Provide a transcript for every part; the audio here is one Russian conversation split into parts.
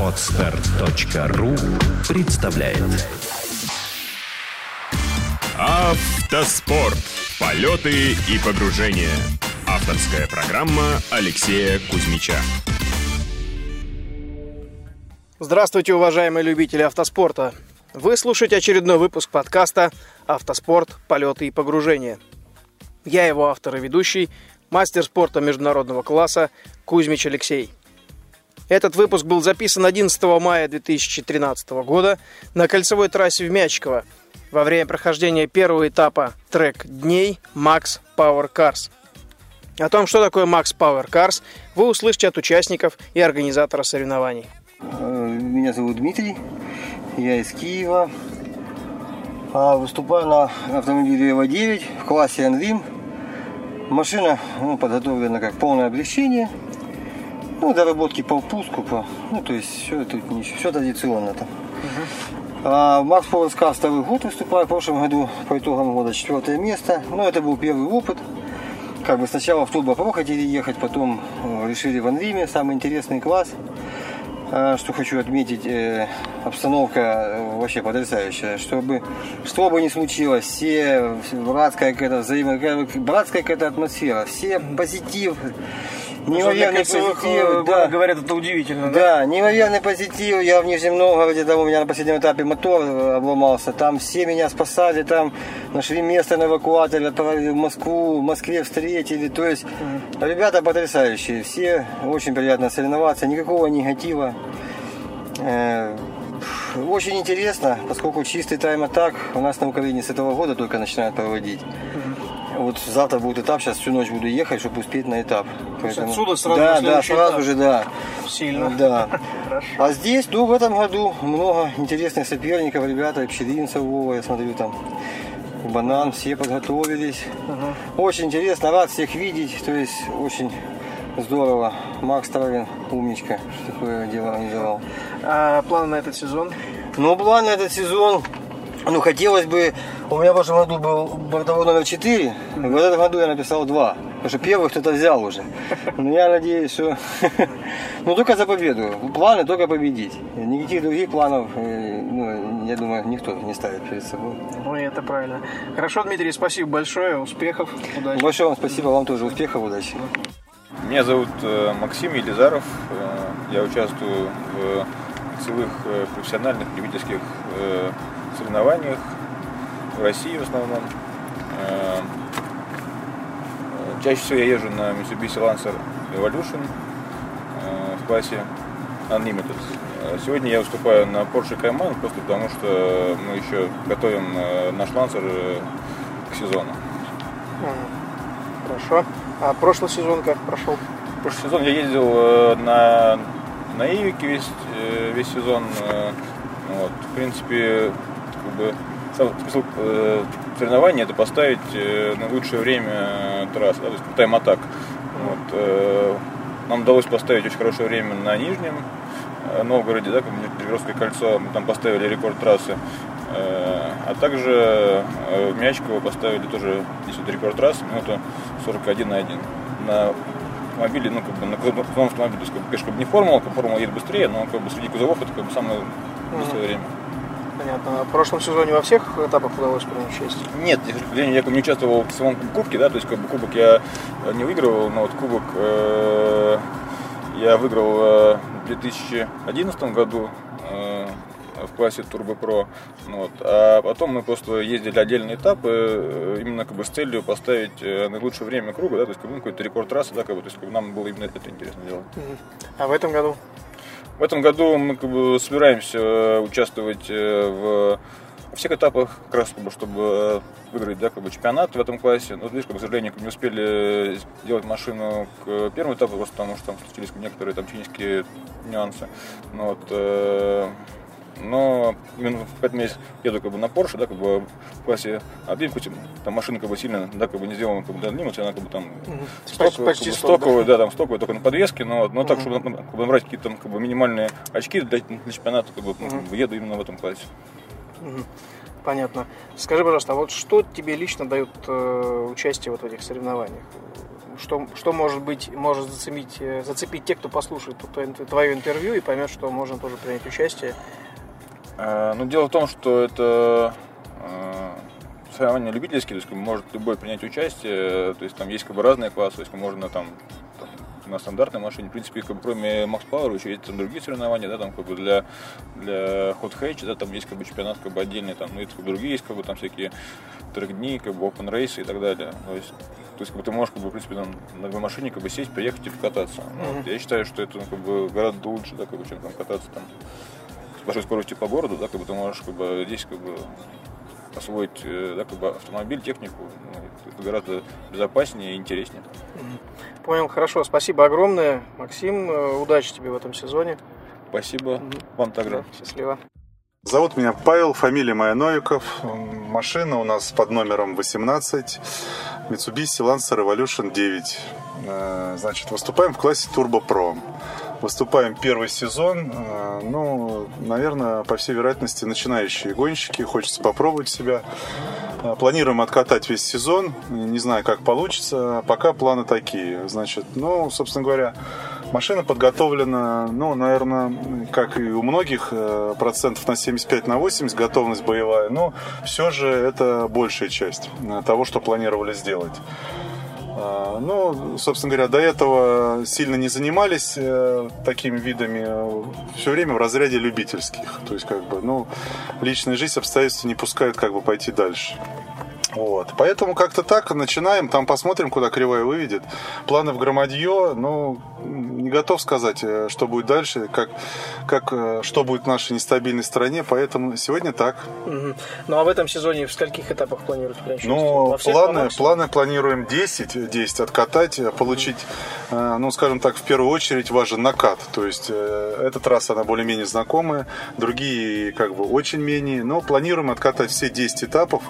Отстар.ру представляет Автоспорт. Полеты и погружения. Авторская программа Алексея Кузьмича. Здравствуйте, уважаемые любители автоспорта. Вы слушаете очередной выпуск подкаста «Автоспорт. Полеты и погружения». Я его автор и ведущий, мастер спорта международного класса Кузьмич Алексей. Этот выпуск был записан 11 мая 2013 года на кольцевой трассе в Мячково во время прохождения первого этапа трек дней Max Power Cars. О том, что такое Max Power Cars, вы услышите от участников и организатора соревнований. Меня зовут Дмитрий, я из Киева. А, Выступаю на автомобиле Эва-9 в классе Unrim. Машина ну, подготовлена как полное облегчение. Ну, доработки по впуску, по, ну, то есть все, это, все традиционно там. А, Макс Поверска второй год выступаю, в прошлом году по итогам года четвертое место. Но это был первый опыт. Как бы сначала в Турбопро хотели ехать, потом э, решили в Анриме, самый интересный класс. А, Что хочу отметить, э, обстановка э, вообще потрясающая. Чтобы, что бы ни случилось, все братская какая-то взаимо, братская какая-то атмосфера, все позитив, неимоверный позитив. да. говорят, это удивительно, Да, неимоверный позитив. Я в Нижнем Новгороде, там у меня на последнем этапе мотор э, обломался. Там все меня спасали, там нашли место на эвакуаторе, отправили в Москву, в Москве встретили. То есть ребята потрясающие. Все очень приятно соревноваться, никакого негатива. Э, Очень интересно, поскольку чистый тайм-атак у нас на Украине с этого года только начинают проводить. Вот завтра будет этап, сейчас всю ночь буду ехать, чтобы успеть на этап. Поэтому- отсюда сразу да, да, сразу этап. же, да. Сильно. Да. А здесь, ну, в этом году много интересных соперников, ребята, Пчелинцев, Вова, я смотрю там, Банан, все подготовились. Очень интересно, рад всех видеть, то есть очень здорово. Макс Травин, умничка, что такое дело организовал. А планы на этот сезон? Ну, план на этот сезон, ну, хотелось бы, у меня в прошлом году был бортовой номер 4, в этом году я написал 2, потому что первый кто-то взял уже. Но я надеюсь, что, ну, только за победу, планы только победить. Никаких других планов, э, ну, я думаю, никто не ставит перед собой. Ну, и это правильно. Хорошо, Дмитрий, спасибо большое, успехов, удачи. Большое вам спасибо, вам тоже успехов, удачи. Меня зовут э, Максим Елизаров. Э, Я участвую в целых профессиональных любительских соревнованиях в России в основном. Э, Чаще всего я езжу на Mitsubishi Lancer Evolution э, в классе Unlimited. Э, Сегодня я выступаю на Porsche Cayman просто потому, что мы еще готовим наш Lancer к сезону. Хорошо. А прошлый сезон как прошел? Прошлый сезон я ездил на, на Ивике весь, весь сезон. Вот. В принципе, бы, сам смысл э, это поставить э, на лучшее время э, трассы, да, то есть тайм-атак. Вот, э, нам удалось поставить очень хорошее время на Нижнем Новгороде, да, как Перегородское кольцо, мы там поставили рекорд трассы. А также в Мячково поставили тоже здесь вот рекорд трассы, минуту 41 на 1. На автомобиле, ну, как бы на кузовном автомобиле, то есть, как бы, конечно, как бы не формула, как формула едет быстрее, но как бы среди кузовов это как бы самое быстрое время. Понятно. А в прошлом сезоне во всех этапах удалось принять участие? Нет, я, не участвовал в самом кубке, да, то есть как бы кубок я э, не выигрывал, но вот кубок э, я выиграл э, в 2011 году э, в классе Turbo Pro, ну вот, а потом мы просто ездили отдельные этапы э, именно как бы с целью поставить наилучшее время круга, да, то есть как бы, ну, какой-то рекорд трассы, да, как бы, то есть как бы, нам было именно это интересно делать. А в этом году? В этом году мы как бы собираемся э, участвовать э, в всех этапах, как раз как бы, чтобы э, выиграть да, как бы, чемпионат в этом классе. Но, видишь, как бы, к сожалению, не успели сделать машину к первому этапу, просто потому что там случились некоторые там технические нюансы. Ну, вот, э, но именно поэтому я еду как бы на Porsche, да, как бы в классе один, хоть там машина как бы сильно, да, как бы не сделана как бы до лимита, она как бы там стоковая, почти как бы, сток, да. стоковая, да, там стоковая только на подвеске, но, но так, чтобы как бы, набрать какие-то там, как бы, минимальные очки для, для чемпионата, как бы, ну, еду именно в этом классе. Понятно. Скажи, пожалуйста, а вот что тебе лично дает э, участие вот в этих соревнованиях? что, что может быть, может зацепить, э, зацепить те, кто послушает твое интервью и поймет, что можно тоже принять участие? Э, ну, дело в том, что это э, соревнования любительские, то есть может любой принять участие, то есть там есть как бы разные классы, то есть можно там на стандартной машине. В принципе, как бы, кроме Max Power еще есть там другие соревнования, да, там как бы для, для Hot Hatch, да, там есть как бы чемпионат как бы отдельный, там, ну и как бы, другие есть как бы там всякие трек-дни, как бы open race и так далее. То есть, то есть как бы, ты можешь, как бы, в принципе, там, на машине как бы сесть, приехать и покататься. Ну, mm-hmm. вот, я считаю, что это ну, как бы гораздо лучше, да, как бы, чем там кататься там большой скоростью по городу, да, как бы ты можешь как бы здесь как бы освоить э, да, как бы автомобиль, технику, ну, это гораздо безопаснее и интереснее. Понял, хорошо. Спасибо огромное, Максим. Э, удачи тебе в этом сезоне. Спасибо. Угу. Вам также. Да, счастливо. Зовут меня Павел, фамилия моя Новиков. Машина у нас под номером 18. Mitsubishi Lancer Evolution 9. Э, значит, выступаем в классе Turbo Pro. Выступаем первый сезон. Э, ну, наверное, по всей вероятности, начинающие гонщики. Хочется попробовать себя. Э, планируем откатать весь сезон. Не знаю, как получится. Пока планы такие. Значит, ну, собственно говоря, машина подготовлена, ну, наверное, как и у многих, э, процентов на 75 на 80 готовность боевая. Но все же это большая часть того, что планировали сделать. Ну, собственно говоря, до этого сильно не занимались э, такими видами, все время в разряде любительских. То есть, как бы, ну, личная жизнь, обстоятельства не пускают как бы пойти дальше. Вот. Поэтому как-то так начинаем, там посмотрим, куда кривая выведет. Планы в громадье, ну, не готов сказать, э, что будет дальше, как, как, э, что будет в нашей нестабильной стране, поэтому сегодня так. Угу. Ну, а в этом сезоне в скольких этапах планируете Ну, планы, планы планируем 10, 10 откатать, э, получить, ну, скажем так, в первую очередь важен накат, то есть эта трасса, она более-менее знакомая, другие, как бы, очень менее, но планируем откатать все 10 этапов,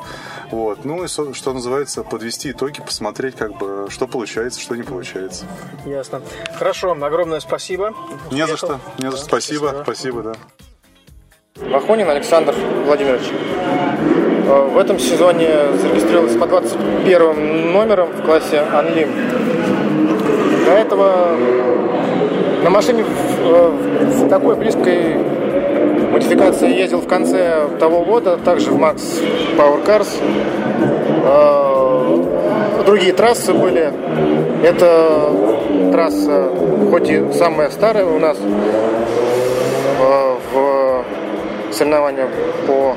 вот, ну, и, что называется, подвести итоги, посмотреть, как бы, что получается, что не получается. Ясно. Хорошо, огромное спасибо. Успехов. Не за что, не за что. Спасибо, спасибо, спасибо да. Махонин Александр Владимирович. Э, в этом сезоне зарегистрировался по 21 номером в классе Анлим. До этого на машине в, э, в такой близкой модификации ездил в конце того года, также в Max Power Cars. Э, другие трассы были. Это трасса, хоть и самая старая у нас э, в соревнованиях по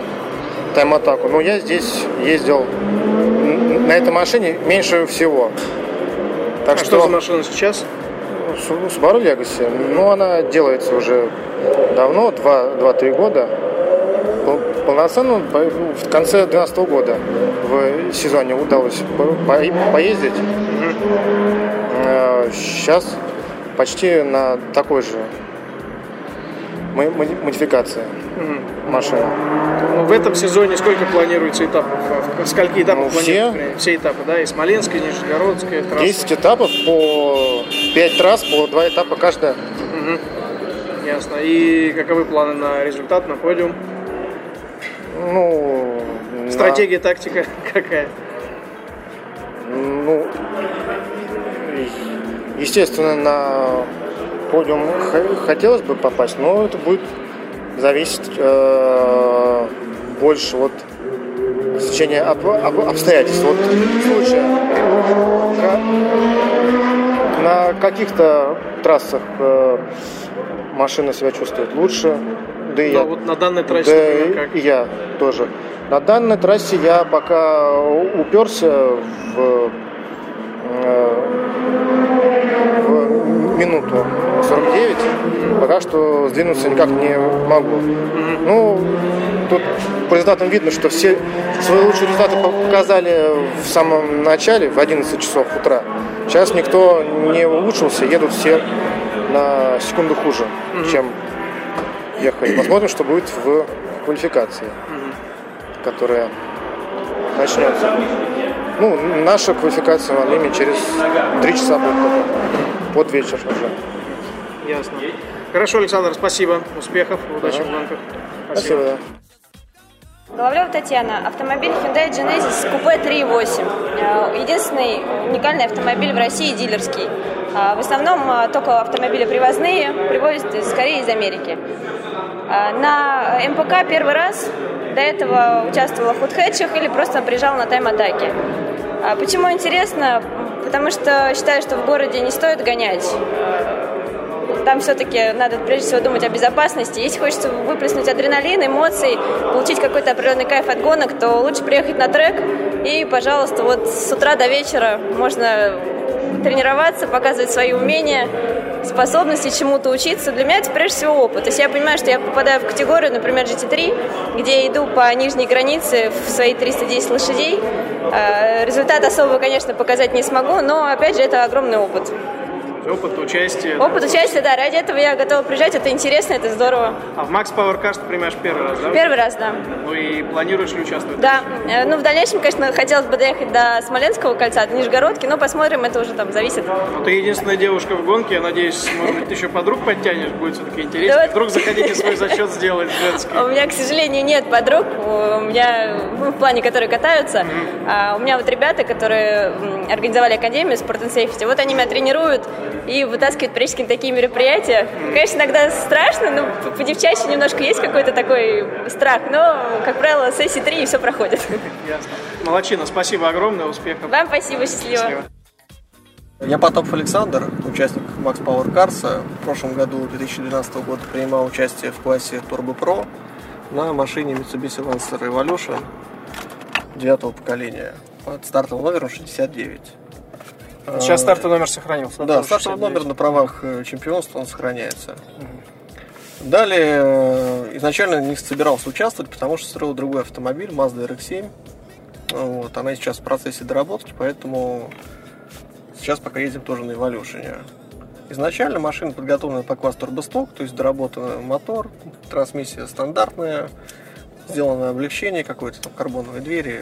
тайм-атаку, но я здесь ездил на этой машине меньше всего. Так а что, что за машина сейчас? Subaru Legacy. Ну, она делается уже давно, 2-3 года. Полноценно в конце 2012 года в сезоне удалось поездить. Сейчас э, почти на такой же модификации угу. машины. Ну, в этом сезоне сколько планируется этапов? Скольки этапов ну, все, все этапы, да? И Смоленская, и Нижегородская трасса? 10 этапов по 5 трасс, по 2 этапа каждая. Угу. Ясно. И каковы планы на результат, на подиум? Ну... Стратегия, на... тактика какая? Ну, естественно, на подиум хотелось бы попасть, но это будет зависеть э, больше от течения об, об, обстоятельств. Вот случая на каких-то трассах э, машина себя чувствует лучше, да и я. Вот на данной трассе да как? и я тоже. На данной трассе я пока уперся в, э, в минуту 49. Пока что сдвинуться никак не могу. Ну, тут по результатам видно, что все свои лучшие результаты показали в самом начале, в 11 часов утра. Сейчас никто не улучшился, едут все на секунду хуже, чем ехали. Посмотрим, что будет в квалификации, которая начнется. Ну, наша квалификация в Алиме через три часа будет под вечер уже. Ясно. Хорошо, Александр, спасибо. Успехов, удачи в гонках. Спасибо. спасибо Головлева Татьяна. Автомобиль Hyundai Genesis Coupe 3.8. Э, единственный уникальный автомобиль в России дилерский. А, в основном э, только автомобили привозные, привозят скорее из Америки. На МПК первый раз, до этого участвовала в худхэтчах или просто приезжала на тайм-атаке. Почему интересно? Потому что считаю, что в городе не стоит гонять там все-таки надо прежде всего думать о безопасности. Если хочется выплеснуть адреналин, эмоции, получить какой-то определенный кайф от гонок, то лучше приехать на трек и, пожалуйста, вот с утра до вечера можно тренироваться, показывать свои умения, способности, чему-то учиться. Для меня это прежде всего опыт. То есть я понимаю, что я попадаю в категорию, например, GT3, где я иду по нижней границе в свои 310 лошадей. Э, результат особо, конечно, показать не смогу, но, опять же, это огромный опыт. Опыт участия. Опыт участия, да. Ради этого я готова приезжать. Это интересно, это здорово. А в Max ты принимаешь первый раз, да? Первый раз, да. Ну и планируешь ли участвовать? Да. Э, ну, в дальнейшем, конечно, хотелось бы доехать до Смоленского кольца, до Нижегородки, но посмотрим, это уже там зависит. Ну, ты единственная девушка в гонке. Я надеюсь, может быть, ты еще подруг подтянешь, будет все-таки интересно. Вдруг захотите свой зачет сделать женский. У меня, к сожалению, нет подруг. У меня, ну, в плане, которые катаются. А у меня вот ребята, которые организовали Академию Sport and Safety, вот они меня тренируют и вытаскивают периодически на такие мероприятия. Конечно, иногда страшно, но по девчачьи немножко есть какой-то такой страх, но, как правило, сессии три и все проходит. Ясно. Молодчина, спасибо огромное, успехов. Вам спасибо, счастливо. счастливо. Я Потопов Александр, участник Max Power Cars. В прошлом году, 2012 года, принимал участие в классе Turbo Pro на машине Mitsubishi Lancer Evolution девятого поколения под стартовым номером 69. Сейчас стартовый номер сохранился. Да, стартовый номер на правах э, чемпионства он сохраняется. Далее, э, изначально не собирался участвовать, потому что строил другой автомобиль, Mazda RX-7. Вот, она сейчас в процессе доработки, поэтому сейчас пока ездим тоже на Evolution. Изначально машина подготовлена по классу турбосток, то есть доработан мотор, трансмиссия стандартная, сделано облегчение какое-то, там карбоновые двери,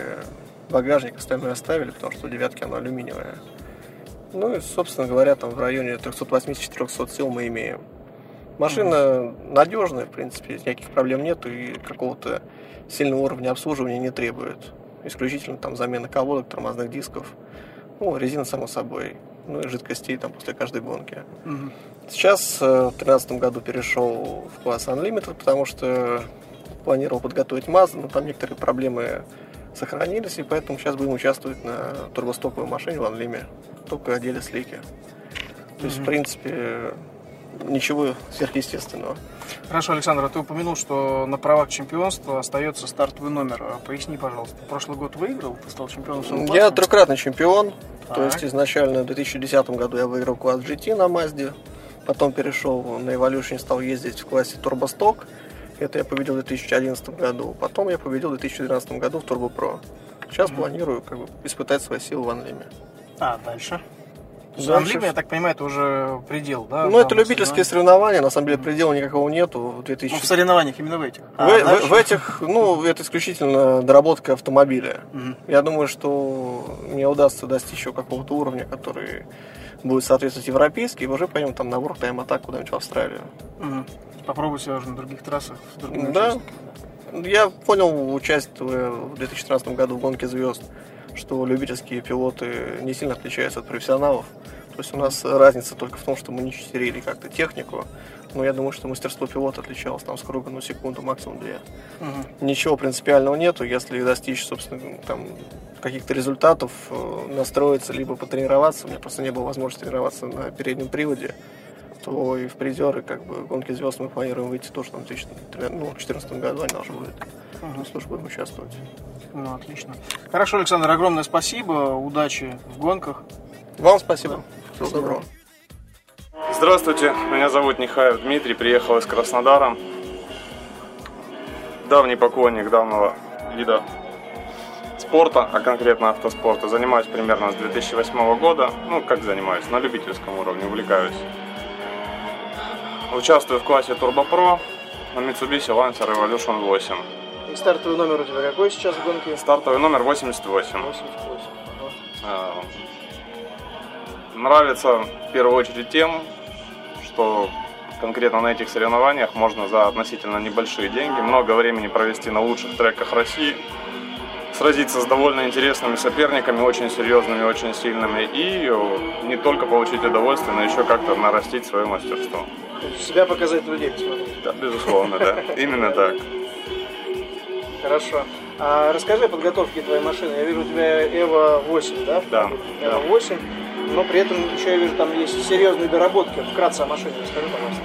багажник остальное оставили, потому что девятки она алюминиевая. Ну и, собственно говоря, там в районе 380-400 сил мы имеем. Машина надежная, в принципе, никаких проблем нет и какого-то сильного уровня обслуживания не требует. Исключительно там замена колодок, тормозных дисков. Ну, резина, само собой. Ну и жидкостей там после каждой гонки. Угу. Сейчас э, в 2013 году перешел в класс Unlimited, потому что планировал подготовить Mazda, но там некоторые проблемы сохранились, и поэтому сейчас будем участвовать на турбостоковой машине в Unlimited только одели слики. То есть, mm-hmm. в принципе, ничего сверхъестественного. Хорошо, Александр, а ты упомянул, что на правах чемпионства остается стартовый номер. А поясни, пожалуйста, прошлый год выиграл, ты стал чемпионом своего Я трехкратный чемпион. Так. То есть изначально в 2010 году я выиграл класс GT на Мазде. Потом перешел на Evolution, стал ездить в классе Турбосток. Это я победил в 2011 году. Потом я победил в 2012 году в Turbo Pro. Сейчас mm-hmm. планирую как бы, испытать свои силы в Анлиме. А, дальше? Дальше... я так понимаю, это уже предел, да? Ну, это любительские соревнования, на самом деле предела никакого нету. В, 2000... ну, в соревнованиях именно в этих? А, в, в, в этих, ну, это исключительно доработка автомобиля. Угу. Я думаю, что мне удастся достичь еще какого-то уровня, который будет соответствовать европейский, и уже пойдем там на Time Attack куда-нибудь в Австралию. Угу. Попробуй себя уже на других трассах. Да. Я понял, участвуя в 2013 году в гонке звезд, что любительские пилоты не сильно отличаются от профессионалов. То есть у нас разница только в том, что мы не читерили как-то технику, но я думаю, что мастерство пилота отличалось там с круга на секунду, максимум две. Угу. Ничего принципиального нету, если достичь, собственно, там каких-то результатов, э, настроиться, либо потренироваться. У меня просто не было возможности тренироваться на переднем приводе то и в призеры, как бы, гонки звезд мы планируем выйти тоже там, в 2014 ну, году они должны будут. Угу. Тоже будем участвовать. Ну, отлично. Хорошо, Александр, огромное спасибо. Удачи в гонках. Вам спасибо. Всего доброго. Здравствуйте, меня зовут Нихаев Дмитрий, приехал из Краснодара. Давний поклонник данного вида спорта, а конкретно автоспорта. Занимаюсь примерно с 2008 года. Ну, как занимаюсь, на любительском уровне, увлекаюсь. Участвую в классе Turbo Pro на Mitsubishi Lancer Evolution 8. И стартовый номер у тебя какой сейчас в гонке? Стартовый номер 88. 88. А, нравится в первую очередь тем, что конкретно на этих соревнованиях можно за относительно небольшие деньги много времени провести на лучших треках России, сразиться с довольно интересными соперниками, очень серьезными, очень сильными, и не только получить удовольствие, но еще как-то нарастить свое мастерство. Себя показать людей посмотреть. Да, безусловно, да. Именно так. Хорошо. А расскажи о подготовке твоей машины. Я вижу у тебя Эва 8, да? Да. Эва 8, но при этом еще я вижу, там есть серьезные доработки. Вкратце о машине расскажи, пожалуйста.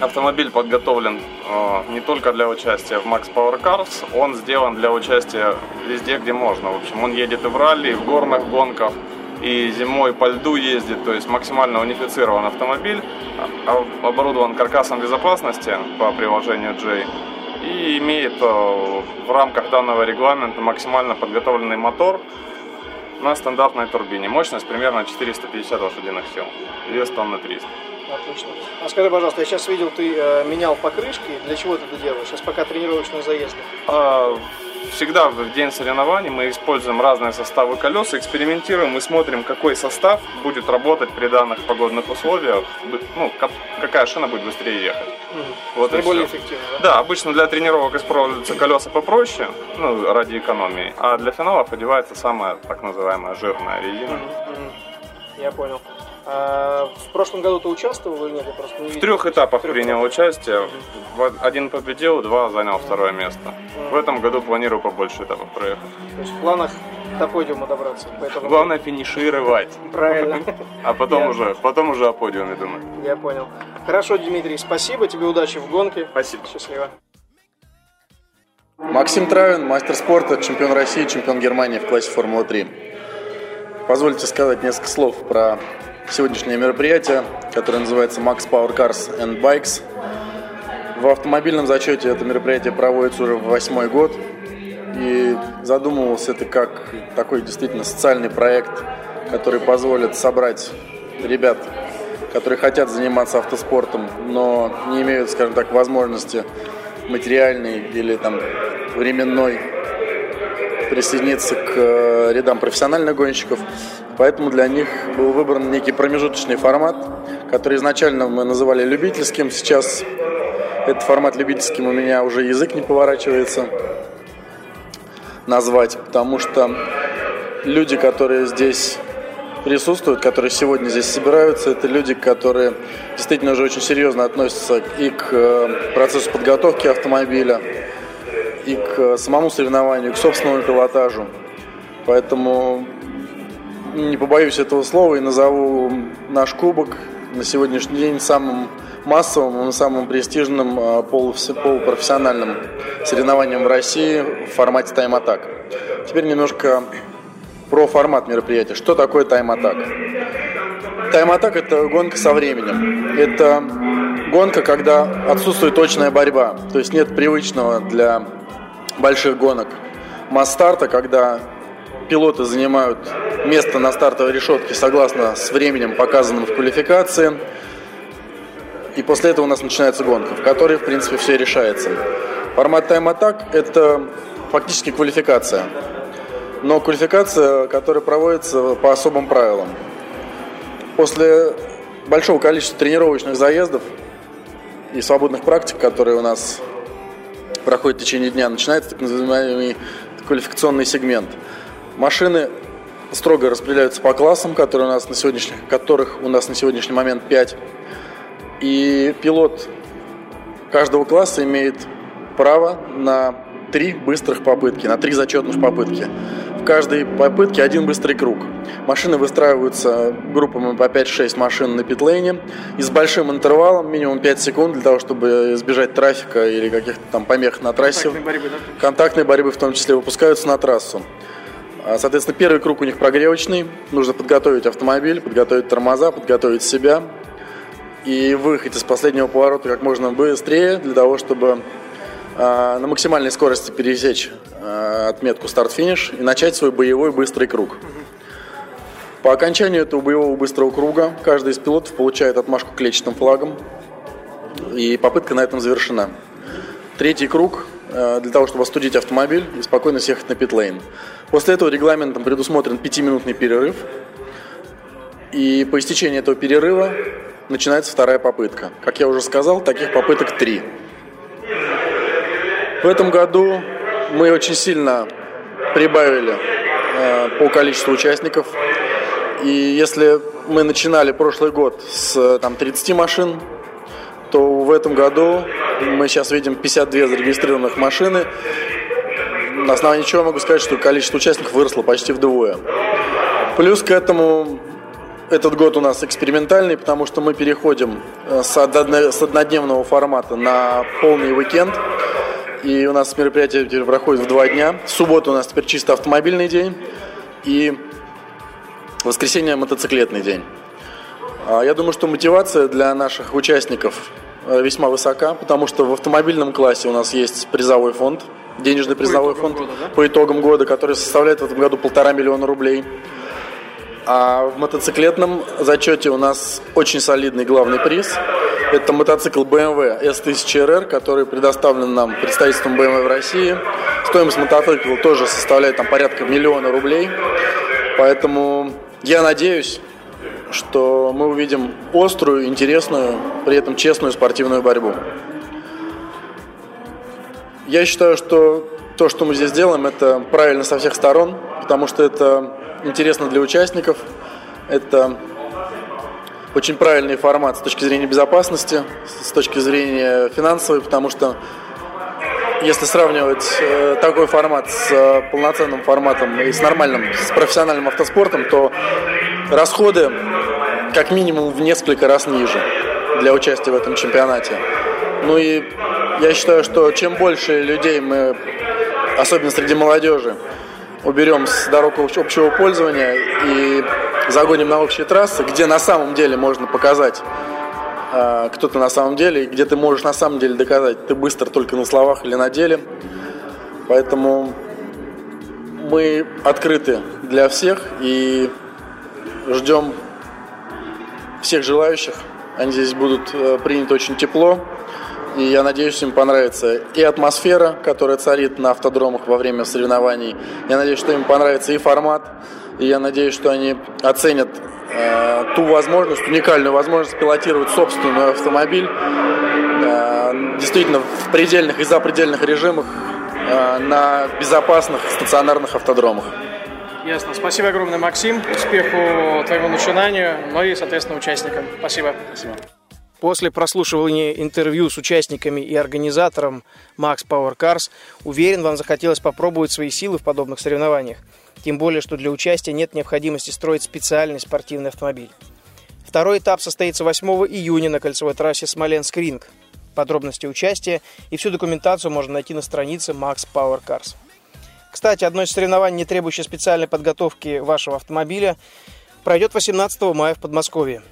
Автомобиль подготовлен э, не только для участия в Max Power Cars, он сделан для участия везде, где можно. В общем, он едет и в ралли, и в горных гонках, и зимой по льду ездит, то есть максимально унифицирован автомобиль, а, оборудован каркасом безопасности по приложению J и имеет э, в рамках данного регламента максимально подготовленный мотор на стандартной турбине. Мощность примерно 450 лошадиных сил, вес тонны 300. Отлично. А скажи, пожалуйста, я сейчас видел, ты э, менял покрышки. Для чего ты это делаешь? Сейчас пока тренировочные заезды. А, всегда в день соревнований мы используем разные составы колес, экспериментируем и смотрим, какой состав будет работать при данных погодных условиях, ну, какая шина будет быстрее ехать. Угу. Вот Наиболее эффективно, да? Да, обычно для тренировок используются колеса попроще, ну, ради экономии, а для финалов одевается самая так называемая жирная резина. Угу. Я понял. А в прошлом году ты участвовал или нет? Я просто не в трех этапах трех принял этапах. участие. Один победил, два занял второе место. В этом году планирую побольше этапов проехать. То есть в планах до подиума добраться. Поэтому... Главное финишировать. Правильно. А потом уже, потом уже о подиуме думать. Я понял. Хорошо, Дмитрий, спасибо тебе, удачи в гонке. Спасибо. Счастливо. Максим Травин, мастер спорта, чемпион России, чемпион Германии в классе Формула-3. Позвольте сказать несколько слов про сегодняшнее мероприятие, которое называется Max Power Cars and Bikes. В автомобильном зачете это мероприятие проводится уже в восьмой год. И задумывался это как такой действительно социальный проект, который позволит собрать ребят, которые хотят заниматься автоспортом, но не имеют, скажем так, возможности материальной или там временной присоединиться к э, рядам профессиональных гонщиков. Поэтому для них был выбран некий промежуточный формат, который изначально мы называли любительским. Сейчас этот формат любительским у меня уже язык не поворачивается назвать, потому что люди, которые здесь присутствуют, которые сегодня здесь собираются, это люди, которые действительно уже очень серьезно относятся и к э, процессу подготовки автомобиля, и к самому соревнованию, к собственному пилотажу. Поэтому не побоюсь этого слова и назову наш кубок на сегодняшний день самым массовым и самым престижным а, полупрофессиональным соревнованием в России в формате тайм-атак. Теперь немножко про формат мероприятия. Что такое тайм-атак? Тайм-атак – это гонка со временем. Это гонка, когда отсутствует точная борьба. То есть нет привычного для больших гонок масс-старта, когда пилоты занимают место на стартовой решетке согласно с временем, показанным в квалификации. И после этого у нас начинается гонка, в которой, в принципе, все решается. Формат тайм-атак – это фактически квалификация. Но квалификация, которая проводится по особым правилам. После большого количества тренировочных заездов и свободных практик, которые у нас проходит в течение дня, начинается так называемый квалификационный сегмент. Машины строго распределяются по классам, которые у нас на сегодняшний, которых у нас на сегодняшний момент 5. И пилот каждого класса имеет право на три быстрых попытки, на три зачетных попытки. В каждой попытке один быстрый круг. Машины выстраиваются группами по 5-6 машин на питлейне и с большим интервалом, минимум 5 секунд, для того, чтобы избежать трафика или каких-то там помех на трассе. Контактной борьбы, да? Контактной борьбы в том числе выпускаются на трассу. А, соответственно, первый круг у них прогревочный. Нужно подготовить автомобиль, подготовить тормоза, подготовить себя и выехать из последнего поворота как можно быстрее для того, чтобы а, на максимальной скорости пересечь а, отметку старт-финиш и начать свой боевой быстрый круг. По окончанию этого боевого быстрого круга каждый из пилотов получает отмашку клетчатым флагом, и попытка на этом завершена. Третий круг для того, чтобы остудить автомобиль и спокойно съехать на питлейн. После этого регламентом предусмотрен пятиминутный перерыв, и по истечении этого перерыва начинается вторая попытка. Как я уже сказал, таких попыток три. В этом году мы очень сильно прибавили э, по количеству участников. И если мы начинали прошлый год с там, 30 машин, то в этом году мы сейчас видим 52 зарегистрированных машины. На основании чего могу сказать, что количество участников выросло почти вдвое. Плюс к этому этот год у нас экспериментальный, потому что мы переходим э, с однодневного формата на полный уикенд. И у нас мероприятие теперь проходит в два дня. В субботу у нас теперь чисто автомобильный день. И воскресенье мотоциклетный день. А я думаю, что мотивация для наших участников весьма высока, потому что в автомобильном классе у нас есть призовой фонд, денежный призовой фонд года, да? по итогам года, который составляет в этом году полтора миллиона рублей. А в мотоциклетном зачете у нас очень солидный главный приз. Это мотоцикл BMW S1000RR, который предоставлен нам представительством BMW в России. Стоимость мотоцикла тоже составляет там порядка миллиона рублей. Поэтому я надеюсь, что мы увидим острую, интересную, при этом честную спортивную борьбу. Я считаю, что то, что мы здесь делаем, это правильно со всех сторон, потому что это интересно для участников. Это очень правильный формат с точки зрения безопасности, с точки зрения финансовой, потому что если сравнивать э, такой формат с э, полноценным форматом и с нормальным, с профессиональным автоспортом, то расходы как минимум в несколько раз ниже для участия в этом чемпионате. Ну и я считаю, что чем больше людей мы, особенно среди молодежи, уберем с дорог общего пользования и загоним на общие трассы, где на самом деле можно показать, а, кто ты на самом деле, и где ты можешь на самом деле доказать, ты быстро только на словах или на деле. Поэтому мы открыты для всех и ждем всех желающих. Они здесь будут э, приняты очень тепло. И я надеюсь, им понравится и атмосфера, которая царит на автодромах во время соревнований. Я надеюсь, что им понравится и формат. И я надеюсь, что они оценят э, ту возможность, уникальную возможность пилотировать собственный автомобиль э, действительно в предельных и запредельных режимах э, на безопасных стационарных автодромах. Ясно. Спасибо огромное, Максим. Успеху твоему начинанию, ну и, соответственно, участникам. Спасибо. Спасибо. После прослушивания интервью с участниками и организатором Max Power Cars, уверен, вам захотелось попробовать свои силы в подобных соревнованиях. Тем более, что для участия нет необходимости строить специальный спортивный автомобиль. Второй этап состоится 8 июня на кольцевой трассе Смоленск-Ринг. Подробности участия и всю документацию можно найти на странице Max Power Cars. Кстати, одно из соревнований, не требующее специальной подготовки вашего автомобиля, пройдет 18 мая в Подмосковье.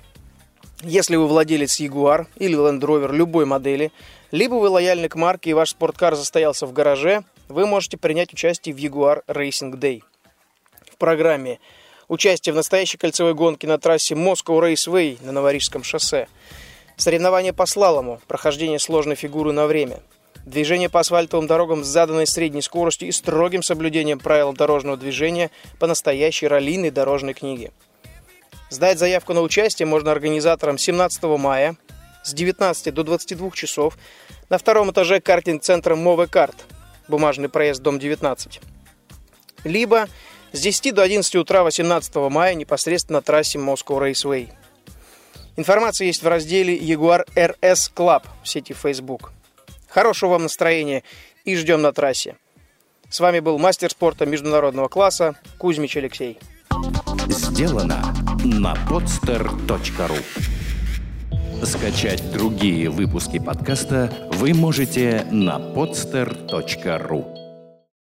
Если вы владелец Jaguar или Land Rover любой модели, либо вы лояльны к марке и ваш спорткар застоялся в гараже, вы можете принять участие в Jaguar Racing Day. В программе участие в настоящей кольцевой гонке на трассе Moscow Raceway на Новорижском шоссе, соревнования по слалому, прохождение сложной фигуры на время, движение по асфальтовым дорогам с заданной средней скоростью и строгим соблюдением правил дорожного движения по настоящей раллийной дорожной книге – Сдать заявку на участие можно организаторам 17 мая с 19 до 22 часов на втором этаже картинг-центра Мове Карт, бумажный проезд, дом 19. Либо с 10 до 11 утра 18 мая непосредственно на трассе Moscow Raceway. Информация есть в разделе Jaguar RS Club в сети Facebook. Хорошего вам настроения и ждем на трассе. С вами был мастер спорта международного класса Кузьмич Алексей. Сделано на podster.ru Скачать другие выпуски подкаста вы можете на podster.ru